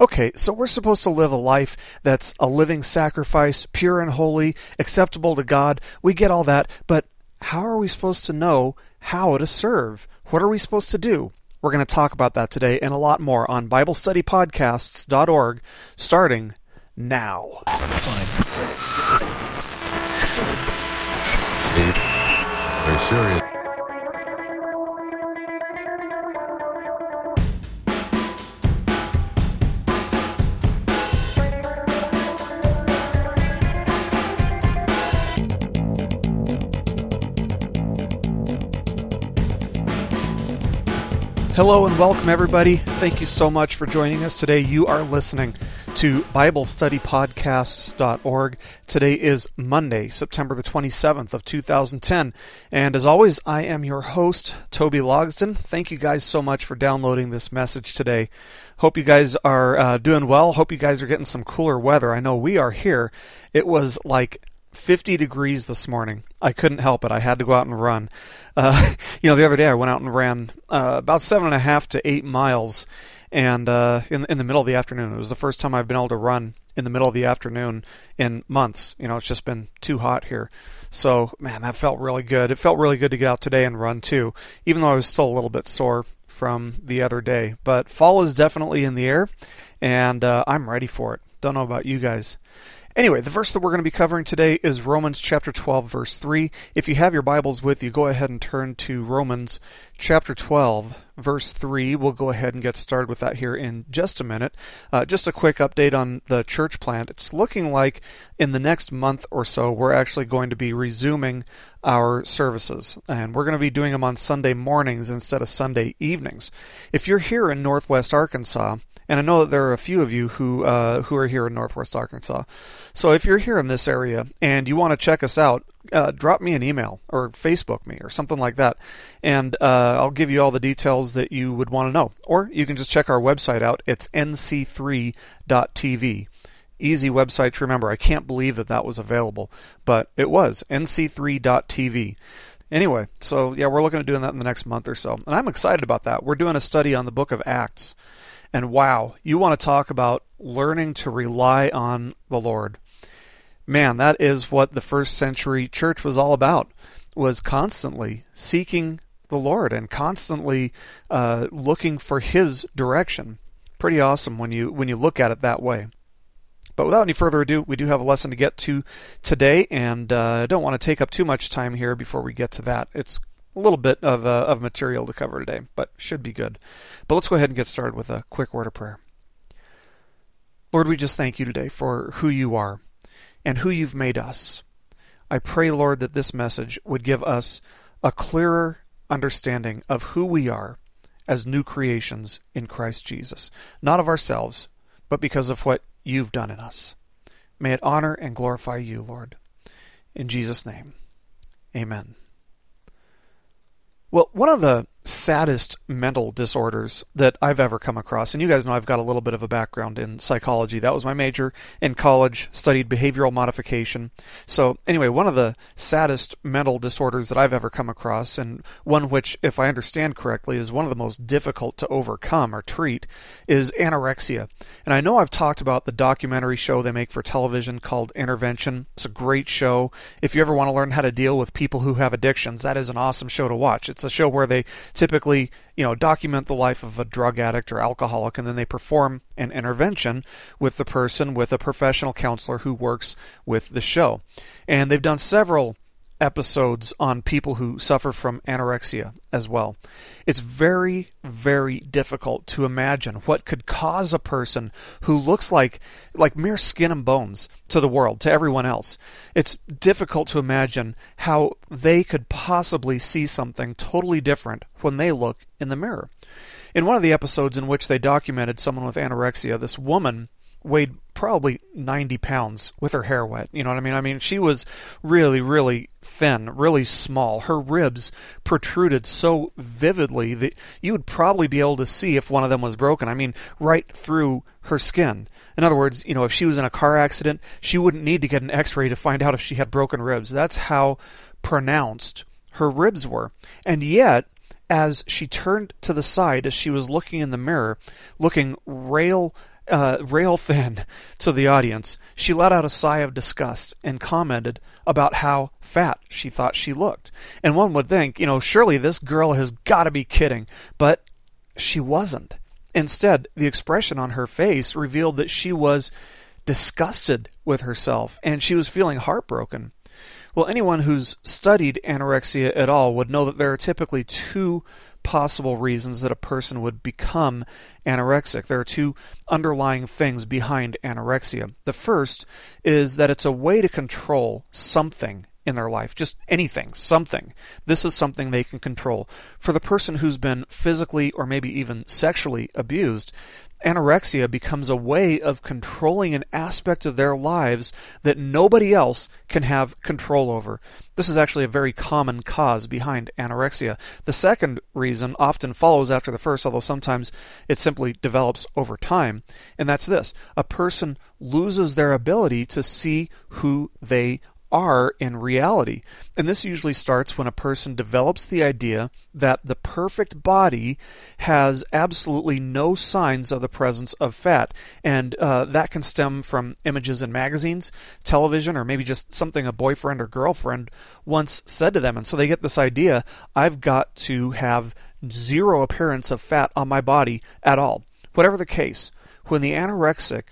Okay, so we're supposed to live a life that's a living sacrifice, pure and holy, acceptable to God. We get all that, but how are we supposed to know how to serve? What are we supposed to do? We're going to talk about that today and a lot more on BibleStudyPodcasts.org starting now. Very serious. Hello and welcome, everybody. Thank you so much for joining us today. You are listening to BibleStudyPodcasts.org. Today is Monday, September the 27th of 2010. And as always, I am your host, Toby Logsden. Thank you guys so much for downloading this message today. Hope you guys are uh, doing well. Hope you guys are getting some cooler weather. I know we are here. It was like 50 degrees this morning. I couldn't help it. I had to go out and run. Uh, you know, the other day I went out and ran uh, about seven and a half to eight miles, and uh, in in the middle of the afternoon. It was the first time I've been able to run in the middle of the afternoon in months. You know, it's just been too hot here. So, man, that felt really good. It felt really good to get out today and run too, even though I was still a little bit sore from the other day. But fall is definitely in the air, and uh, I'm ready for it. Don't know about you guys. Anyway, the verse that we're going to be covering today is Romans chapter 12, verse 3. If you have your Bibles with you, go ahead and turn to Romans chapter 12, verse 3. We'll go ahead and get started with that here in just a minute. Uh, just a quick update on the church plant. It's looking like in the next month or so, we're actually going to be resuming our services. And we're going to be doing them on Sunday mornings instead of Sunday evenings. If you're here in Northwest Arkansas, and I know that there are a few of you who uh, who are here in Northwest Arkansas. So if you're here in this area and you want to check us out, uh, drop me an email or Facebook me or something like that, and uh, I'll give you all the details that you would want to know. Or you can just check our website out. It's nc3.tv. Easy website to remember. I can't believe that that was available, but it was nc3.tv. Anyway, so yeah, we're looking at doing that in the next month or so, and I'm excited about that. We're doing a study on the book of Acts. And wow, you want to talk about learning to rely on the Lord. Man, that is what the first century church was all about. Was constantly seeking the Lord and constantly uh, looking for His direction. Pretty awesome when you when you look at it that way. But without any further ado, we do have a lesson to get to today, and uh, I don't want to take up too much time here before we get to that. It's a little bit of, uh, of material to cover today, but should be good. But let's go ahead and get started with a quick word of prayer. Lord, we just thank you today for who you are and who you've made us. I pray, Lord, that this message would give us a clearer understanding of who we are as new creations in Christ Jesus, not of ourselves, but because of what you've done in us. May it honor and glorify you, Lord. In Jesus' name, amen. Well, one of the saddest mental disorders that I've ever come across. And you guys know I've got a little bit of a background in psychology. That was my major in college, studied behavioral modification. So, anyway, one of the saddest mental disorders that I've ever come across, and one which, if I understand correctly, is one of the most difficult to overcome or treat, is anorexia. And I know I've talked about the documentary show they make for television called Intervention. It's a great show. If you ever want to learn how to deal with people who have addictions, that is an awesome show to watch. It's a show where they typically, you know, document the life of a drug addict or alcoholic, and then they perform an intervention with the person with a professional counselor who works with the show. And they've done several episodes on people who suffer from anorexia as well. It's very, very difficult to imagine what could cause a person who looks like like mere skin and bones to the world, to everyone else. It's difficult to imagine how they could possibly see something totally different when they look in the mirror. In one of the episodes in which they documented someone with anorexia, this woman weighed probably 90 pounds with her hair wet. You know what I mean? I mean, she was really, really thin, really small. Her ribs protruded so vividly that you would probably be able to see if one of them was broken. I mean, right through her skin. In other words, you know, if she was in a car accident, she wouldn't need to get an x ray to find out if she had broken ribs. That's how pronounced her ribs were. And yet, as she turned to the side as she was looking in the mirror, looking rail uh, rail thin to the audience, she let out a sigh of disgust and commented about how fat she thought she looked. And one would think, you know, surely this girl has got to be kidding. But she wasn't. Instead, the expression on her face revealed that she was disgusted with herself and she was feeling heartbroken. Well, anyone who's studied anorexia at all would know that there are typically two possible reasons that a person would become anorexic. There are two underlying things behind anorexia. The first is that it's a way to control something in their life, just anything, something. This is something they can control. For the person who's been physically or maybe even sexually abused, anorexia becomes a way of controlling an aspect of their lives that nobody else can have control over. This is actually a very common cause behind anorexia. The second reason often follows after the first, although sometimes it simply develops over time, and that's this a person loses their ability to see who they are in reality. And this usually starts when a person develops the idea that the perfect body has absolutely no signs of the presence of fat. And uh, that can stem from images in magazines, television, or maybe just something a boyfriend or girlfriend once said to them. And so they get this idea I've got to have zero appearance of fat on my body at all. Whatever the case, when the anorexic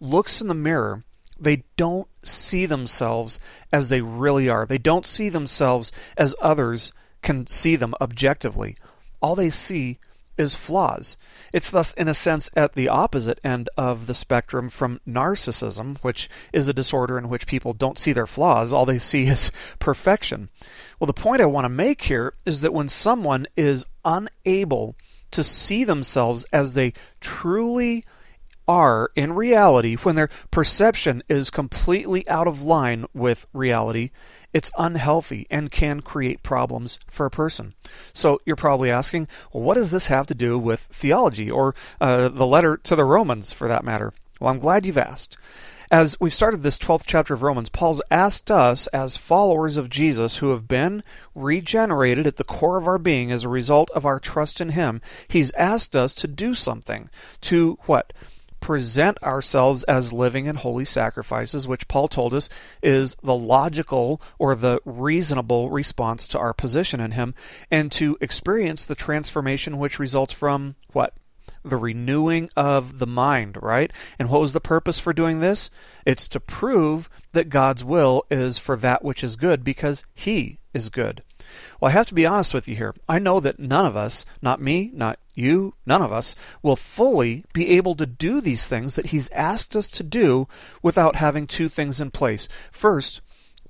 looks in the mirror, they don't see themselves as they really are. They don't see themselves as others can see them objectively. All they see is flaws. It's thus, in a sense, at the opposite end of the spectrum from narcissism, which is a disorder in which people don't see their flaws, all they see is perfection. Well, the point I want to make here is that when someone is unable to see themselves as they truly are in reality, when their perception is completely out of line with reality, it's unhealthy and can create problems for a person. So you're probably asking, well, what does this have to do with theology or uh, the letter to the Romans for that matter? Well, I'm glad you've asked. As we've started this 12th chapter of Romans, Paul's asked us, as followers of Jesus who have been regenerated at the core of our being as a result of our trust in Him, he's asked us to do something. To what? Present ourselves as living and holy sacrifices, which Paul told us is the logical or the reasonable response to our position in Him, and to experience the transformation which results from what? The renewing of the mind, right? And what was the purpose for doing this? It's to prove that God's will is for that which is good because He is good. Well, I have to be honest with you here. I know that none of us, not me, not you, none of us, will fully be able to do these things that He's asked us to do without having two things in place. First,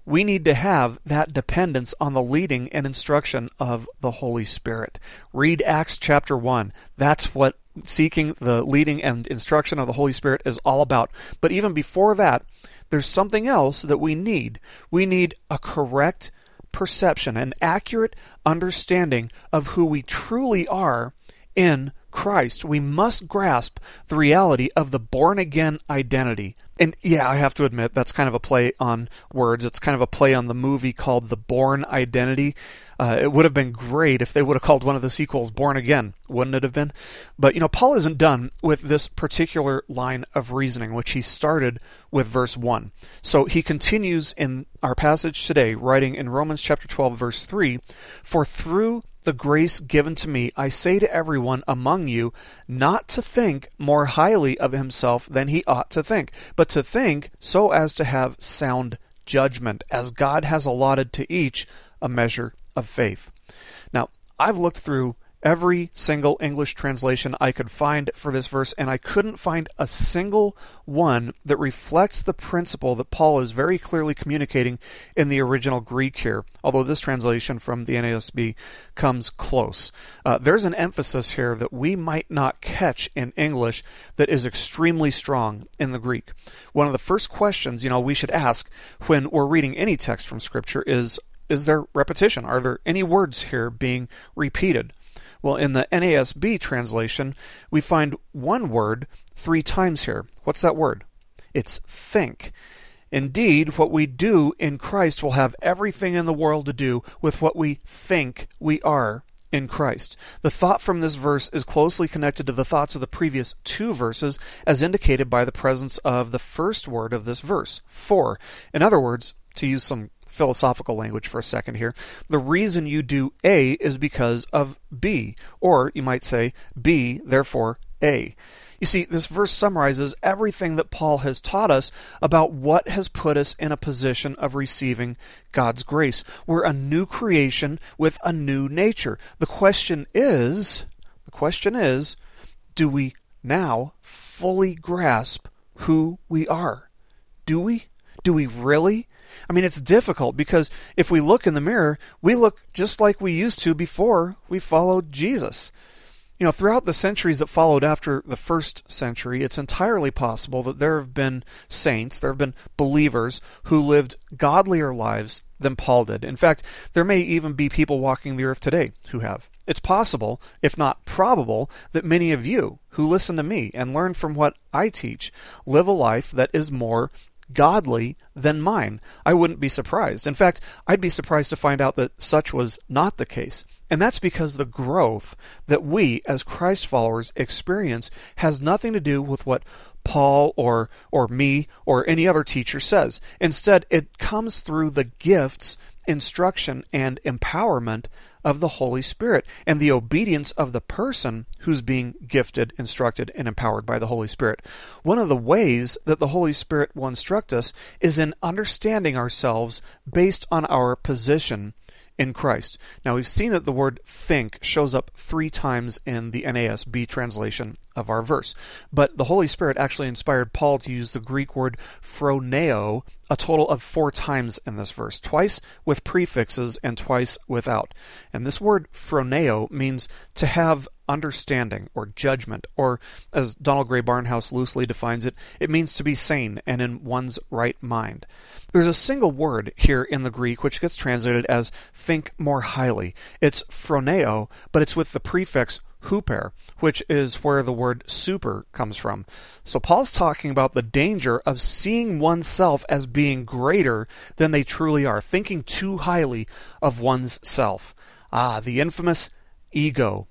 we need to have that dependence on the leading and instruction of the Holy Spirit. Read Acts chapter 1. That's what seeking the leading and instruction of the Holy Spirit is all about. But even before that, there's something else that we need. We need a correct perception, an accurate understanding of who we truly are in Christ. We must grasp the reality of the born again identity. And yeah, I have to admit, that's kind of a play on words. It's kind of a play on the movie called The Bourne Identity. Uh, it would have been great if they would have called one of the sequels Born Again, wouldn't it have been? But, you know, Paul isn't done with this particular line of reasoning, which he started with verse 1. So he continues in our passage today, writing in Romans chapter 12, verse 3 For through the grace given to me, I say to everyone among you not to think more highly of himself than he ought to think, but to think so as to have sound judgment, as God has allotted to each a measure of faith. Now, I've looked through every single English translation I could find for this verse, and I couldn't find a single one that reflects the principle that Paul is very clearly communicating in the original Greek here, although this translation from the NASB comes close. Uh, there's an emphasis here that we might not catch in English that is extremely strong in the Greek. One of the first questions, you know, we should ask when we're reading any text from Scripture is is there repetition? Are there any words here being repeated? Well, in the NASB translation, we find one word three times here. What's that word? It's think. Indeed, what we do in Christ will have everything in the world to do with what we think we are in Christ. The thought from this verse is closely connected to the thoughts of the previous two verses, as indicated by the presence of the first word of this verse, for. In other words, to use some philosophical language for a second here, the reason you do A is because of B, or you might say B, therefore A. You see, this verse summarizes everything that Paul has taught us about what has put us in a position of receiving God's grace. We're a new creation with a new nature. The question is, the question is, do we now fully grasp who we are? Do we? Do we really? I mean, it's difficult because if we look in the mirror, we look just like we used to before we followed Jesus. You know, throughout the centuries that followed after the first century, it's entirely possible that there have been saints, there have been believers who lived godlier lives than Paul did. In fact, there may even be people walking the earth today who have. It's possible, if not probable, that many of you who listen to me and learn from what I teach live a life that is more godly than mine. I wouldn't be surprised. In fact, I'd be surprised to find out that such was not the case. And that's because the growth that we as Christ followers experience has nothing to do with what Paul or or me or any other teacher says. Instead, it comes through the gifts, instruction and empowerment of the Holy Spirit and the obedience of the person who's being gifted, instructed, and empowered by the Holy Spirit. One of the ways that the Holy Spirit will instruct us is in understanding ourselves based on our position in Christ. Now, we've seen that the word think shows up three times in the NASB translation of our verse. But the Holy Spirit actually inspired Paul to use the Greek word phroneo a total of four times in this verse, twice with prefixes and twice without. And this word phroneo means to have understanding or judgment, or as Donald Grey Barnhouse loosely defines it, it means to be sane and in one's right mind. There's a single word here in the Greek which gets translated as think more highly. It's phroneo, but it's with the prefix huper, which is where the word super comes from. So Paul's talking about the danger of seeing oneself as being greater than they truly are, thinking too highly of one's self. Ah, the infamous ego.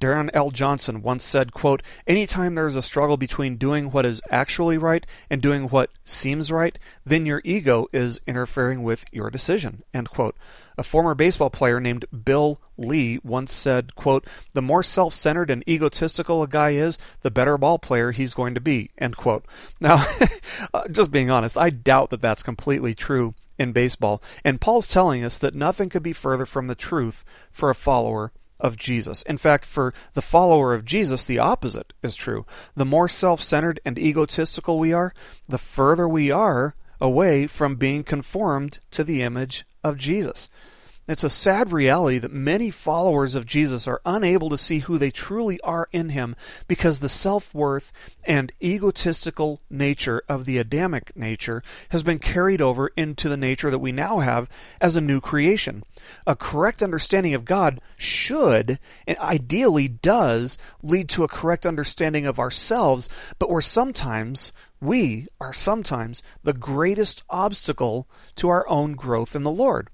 Darren L. Johnson once said, quote, Anytime there is a struggle between doing what is actually right and doing what seems right, then your ego is interfering with your decision. End quote. A former baseball player named Bill Lee once said, quote, The more self centered and egotistical a guy is, the better ball player he's going to be. End quote. Now, uh, just being honest, I doubt that that's completely true in baseball. And Paul's telling us that nothing could be further from the truth for a follower of Jesus. In fact, for the follower of Jesus, the opposite is true. The more self centered and egotistical we are, the further we are away from being conformed to the image of Jesus. It's a sad reality that many followers of Jesus are unable to see who they truly are in Him because the self worth and egotistical nature of the Adamic nature has been carried over into the nature that we now have as a new creation. A correct understanding of God should, and ideally does, lead to a correct understanding of ourselves, but we're sometimes we are sometimes the greatest obstacle to our own growth in the Lord.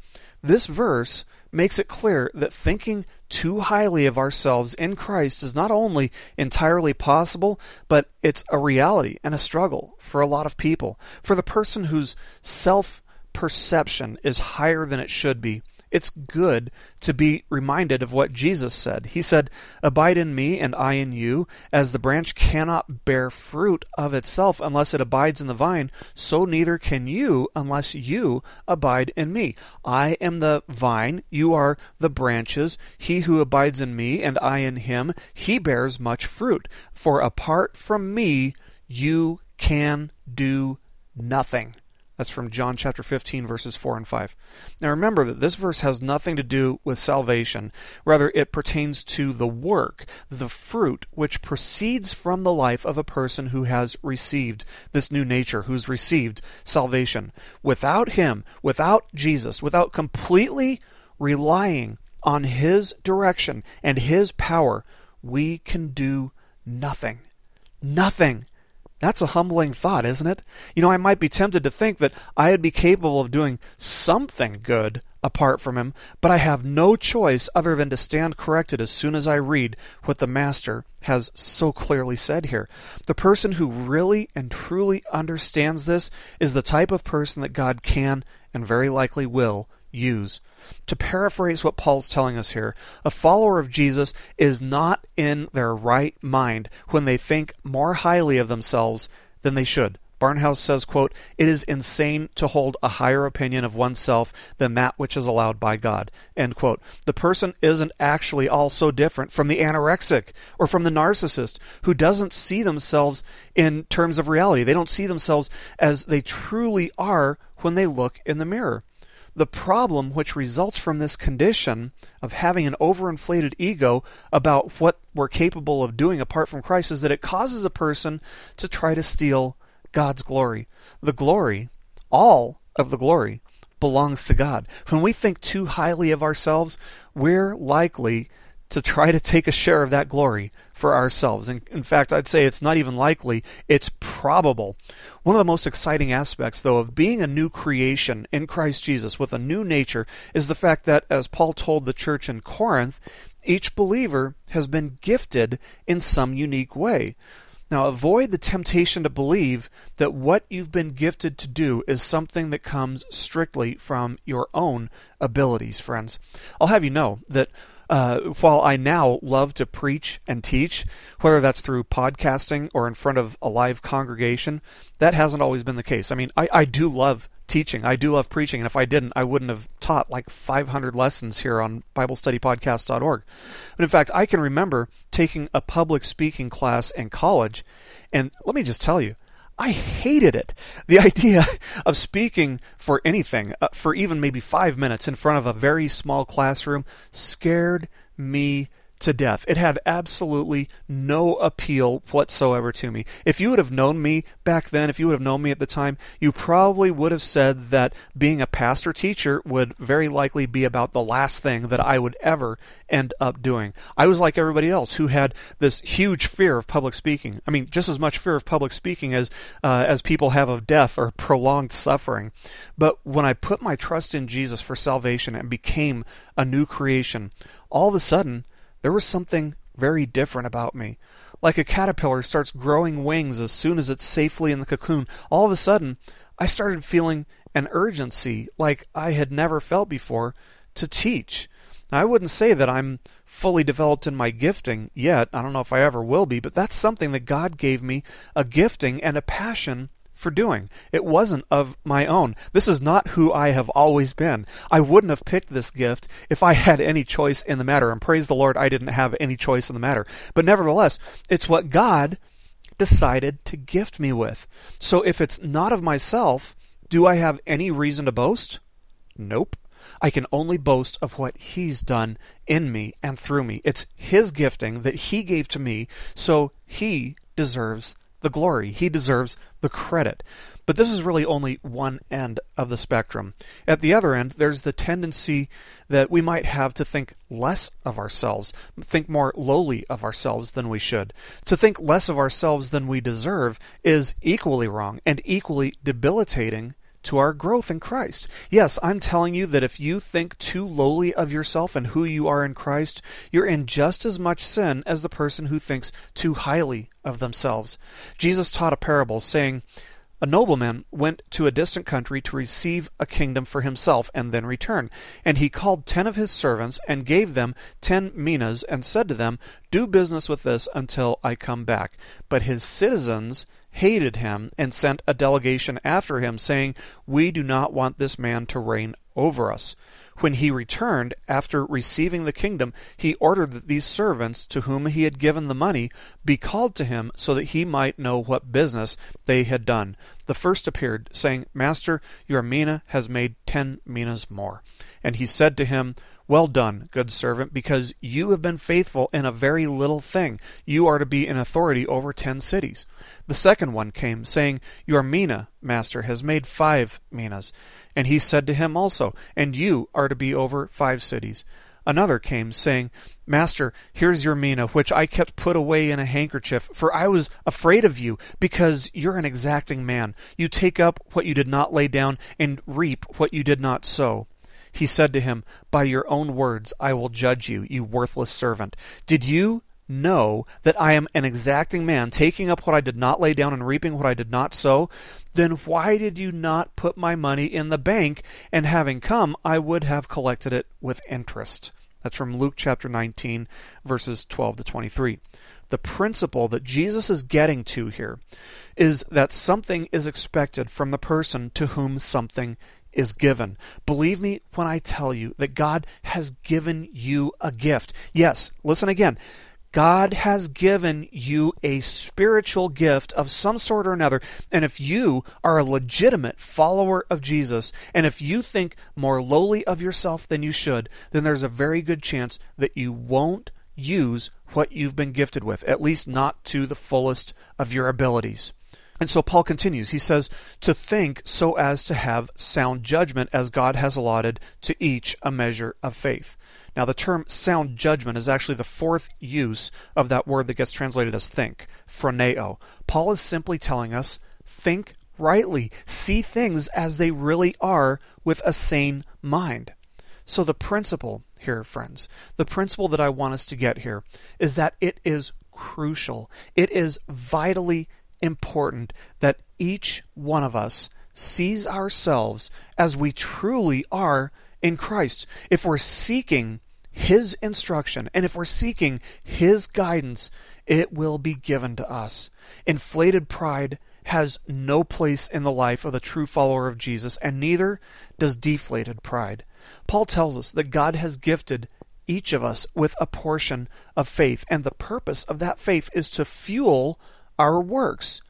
This verse makes it clear that thinking too highly of ourselves in Christ is not only entirely possible, but it's a reality and a struggle for a lot of people. For the person whose self perception is higher than it should be, it's good to be reminded of what Jesus said. He said, Abide in me and I in you, as the branch cannot bear fruit of itself unless it abides in the vine, so neither can you unless you abide in me. I am the vine, you are the branches. He who abides in me and I in him, he bears much fruit. For apart from me, you can do nothing. That's from John chapter 15, verses 4 and 5. Now remember that this verse has nothing to do with salvation. Rather, it pertains to the work, the fruit, which proceeds from the life of a person who has received this new nature, who's received salvation. Without Him, without Jesus, without completely relying on His direction and His power, we can do nothing. Nothing. That's a humbling thought, isn't it? You know, I might be tempted to think that I'd be capable of doing something good apart from him, but I have no choice other than to stand corrected as soon as I read what the Master has so clearly said here. The person who really and truly understands this is the type of person that God can and very likely will use. To paraphrase what Paul's telling us here, a follower of Jesus is not in their right mind when they think more highly of themselves than they should. Barnhouse says, quote, It is insane to hold a higher opinion of oneself than that which is allowed by God. End quote. The person isn't actually all so different from the anorexic or from the narcissist who doesn't see themselves in terms of reality. They don't see themselves as they truly are when they look in the mirror. The problem which results from this condition of having an overinflated ego about what we're capable of doing apart from Christ is that it causes a person to try to steal God's glory. The glory, all of the glory, belongs to God. When we think too highly of ourselves, we're likely to try to take a share of that glory for ourselves. And in fact, I'd say it's not even likely, it's probable. One of the most exciting aspects, though, of being a new creation in Christ Jesus with a new nature is the fact that, as Paul told the church in Corinth, each believer has been gifted in some unique way. Now, avoid the temptation to believe that what you've been gifted to do is something that comes strictly from your own abilities, friends. I'll have you know that uh, while I now love to preach and teach, whether that's through podcasting or in front of a live congregation, that hasn't always been the case. I mean, I, I do love teaching. I do love preaching, and if I didn't, I wouldn't have taught like 500 lessons here on BibleStudyPodcast.org. But in fact, I can remember taking a public speaking class in college, and let me just tell you, I hated it. The idea of speaking for anything, uh, for even maybe five minutes in front of a very small classroom, scared me to death. It had absolutely no appeal whatsoever to me. If you would have known me back then, if you would have known me at the time, you probably would have said that being a pastor teacher would very likely be about the last thing that I would ever end up doing. I was like everybody else who had this huge fear of public speaking. I mean, just as much fear of public speaking as uh, as people have of death or prolonged suffering. But when I put my trust in Jesus for salvation and became a new creation, all of a sudden there was something very different about me. Like a caterpillar starts growing wings as soon as it's safely in the cocoon, all of a sudden, I started feeling an urgency like I had never felt before to teach. Now, I wouldn't say that I'm fully developed in my gifting yet. I don't know if I ever will be, but that's something that God gave me a gifting and a passion for doing. It wasn't of my own. This is not who I have always been. I wouldn't have picked this gift if I had any choice in the matter. And praise the Lord, I didn't have any choice in the matter. But nevertheless, it's what God decided to gift me with. So if it's not of myself, do I have any reason to boast? Nope. I can only boast of what He's done in me and through me. It's His gifting that He gave to me, so He deserves the glory. He deserves the credit. But this is really only one end of the spectrum. At the other end, there's the tendency that we might have to think less of ourselves, think more lowly of ourselves than we should. To think less of ourselves than we deserve is equally wrong and equally debilitating to our growth in Christ. Yes, I'm telling you that if you think too lowly of yourself and who you are in Christ, you're in just as much sin as the person who thinks too highly of themselves. Jesus taught a parable saying, a nobleman went to a distant country to receive a kingdom for himself and then return. And he called ten of his servants and gave them ten minas and said to them, Do business with this until I come back. But his citizens hated him and sent a delegation after him, saying, We do not want this man to reign over us. When he returned, after receiving the kingdom, he ordered that these servants, to whom he had given the money, be called to him, so that he might know what business they had done. The first appeared, saying, Master, your mina has made ten minas more. And he said to him, well done, good servant, because you have been faithful in a very little thing. You are to be in authority over ten cities. The second one came, saying, Your mina, master, has made five minas. And he said to him also, And you are to be over five cities. Another came, saying, Master, here's your mina, which I kept put away in a handkerchief, for I was afraid of you, because you're an exacting man. You take up what you did not lay down, and reap what you did not sow. He said to him, By your own words I will judge you, you worthless servant. Did you know that I am an exacting man, taking up what I did not lay down and reaping what I did not sow? Then why did you not put my money in the bank, and having come, I would have collected it with interest? That's from Luke chapter 19, verses 12 to 23. The principle that Jesus is getting to here is that something is expected from the person to whom something is given. Believe me when I tell you that God has given you a gift. Yes, listen again. God has given you a spiritual gift of some sort or another. And if you are a legitimate follower of Jesus, and if you think more lowly of yourself than you should, then there's a very good chance that you won't use what you've been gifted with, at least not to the fullest of your abilities. And so Paul continues. He says, to think so as to have sound judgment as God has allotted to each a measure of faith. Now, the term sound judgment is actually the fourth use of that word that gets translated as think, phroneo. Paul is simply telling us think rightly, see things as they really are with a sane mind. So, the principle here, friends, the principle that I want us to get here is that it is crucial, it is vitally important that each one of us sees ourselves as we truly are in Christ. If we're seeking his instruction, and if we're seeking His guidance, it will be given to us. Inflated pride has no place in the life of the true follower of Jesus, and neither does deflated pride. Paul tells us that God has gifted each of us with a portion of faith, and the purpose of that faith is to fuel our works.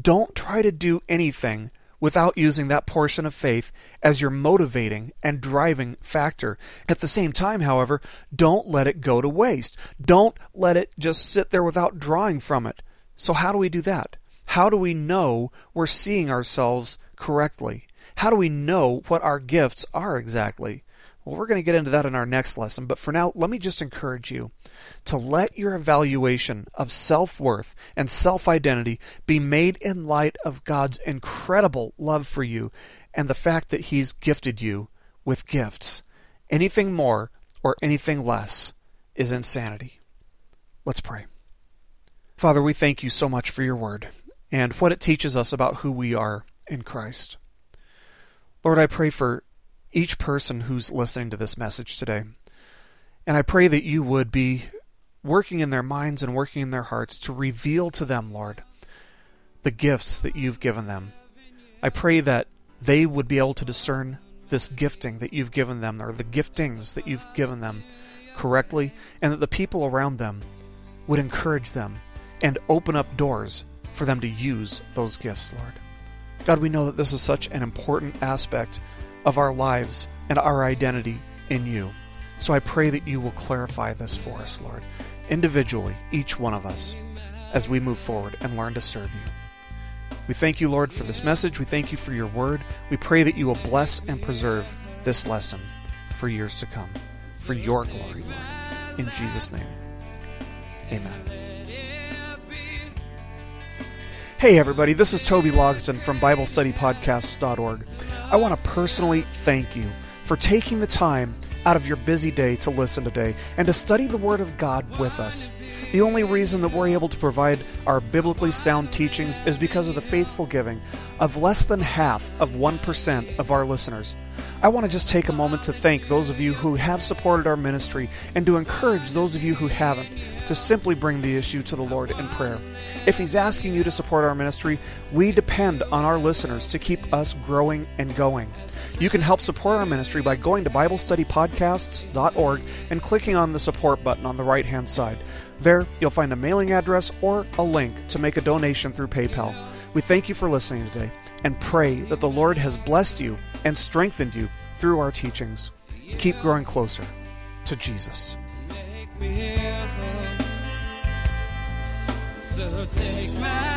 Don't try to do anything without using that portion of faith as your motivating and driving factor. At the same time, however, don't let it go to waste. Don't let it just sit there without drawing from it. So, how do we do that? How do we know we're seeing ourselves correctly? How do we know what our gifts are exactly? Well, we're going to get into that in our next lesson, but for now, let me just encourage you to let your evaluation of self worth and self identity be made in light of God's incredible love for you and the fact that He's gifted you with gifts. Anything more or anything less is insanity. Let's pray. Father, we thank you so much for your word and what it teaches us about who we are in Christ. Lord, I pray for each person who's listening to this message today. And I pray that you would be working in their minds and working in their hearts to reveal to them, Lord, the gifts that you've given them. I pray that they would be able to discern this gifting that you've given them, or the giftings that you've given them, correctly, and that the people around them would encourage them and open up doors for them to use those gifts, Lord. God, we know that this is such an important aspect of our lives and our identity in you. So I pray that you will clarify this for us, Lord, individually, each one of us, as we move forward and learn to serve you. We thank you, Lord, for this message. We thank you for your word. We pray that you will bless and preserve this lesson for years to come, for your glory, Lord. In Jesus' name, amen. Hey, everybody, this is Toby Logston from BibleStudyPodcasts.org. I want to personally thank you for taking the time out of your busy day to listen today and to study the Word of God with us. The only reason that we're able to provide our biblically sound teachings is because of the faithful giving of less than half of 1% of our listeners. I want to just take a moment to thank those of you who have supported our ministry and to encourage those of you who haven't to simply bring the issue to the Lord in prayer. If He's asking you to support our ministry, we depend on our listeners to keep us growing and going. You can help support our ministry by going to BibleStudyPodcasts.org and clicking on the support button on the right hand side. There, you'll find a mailing address or a link to make a donation through PayPal. We thank you for listening today and pray that the Lord has blessed you and strengthened you through our teachings. Keep growing closer to Jesus. So take my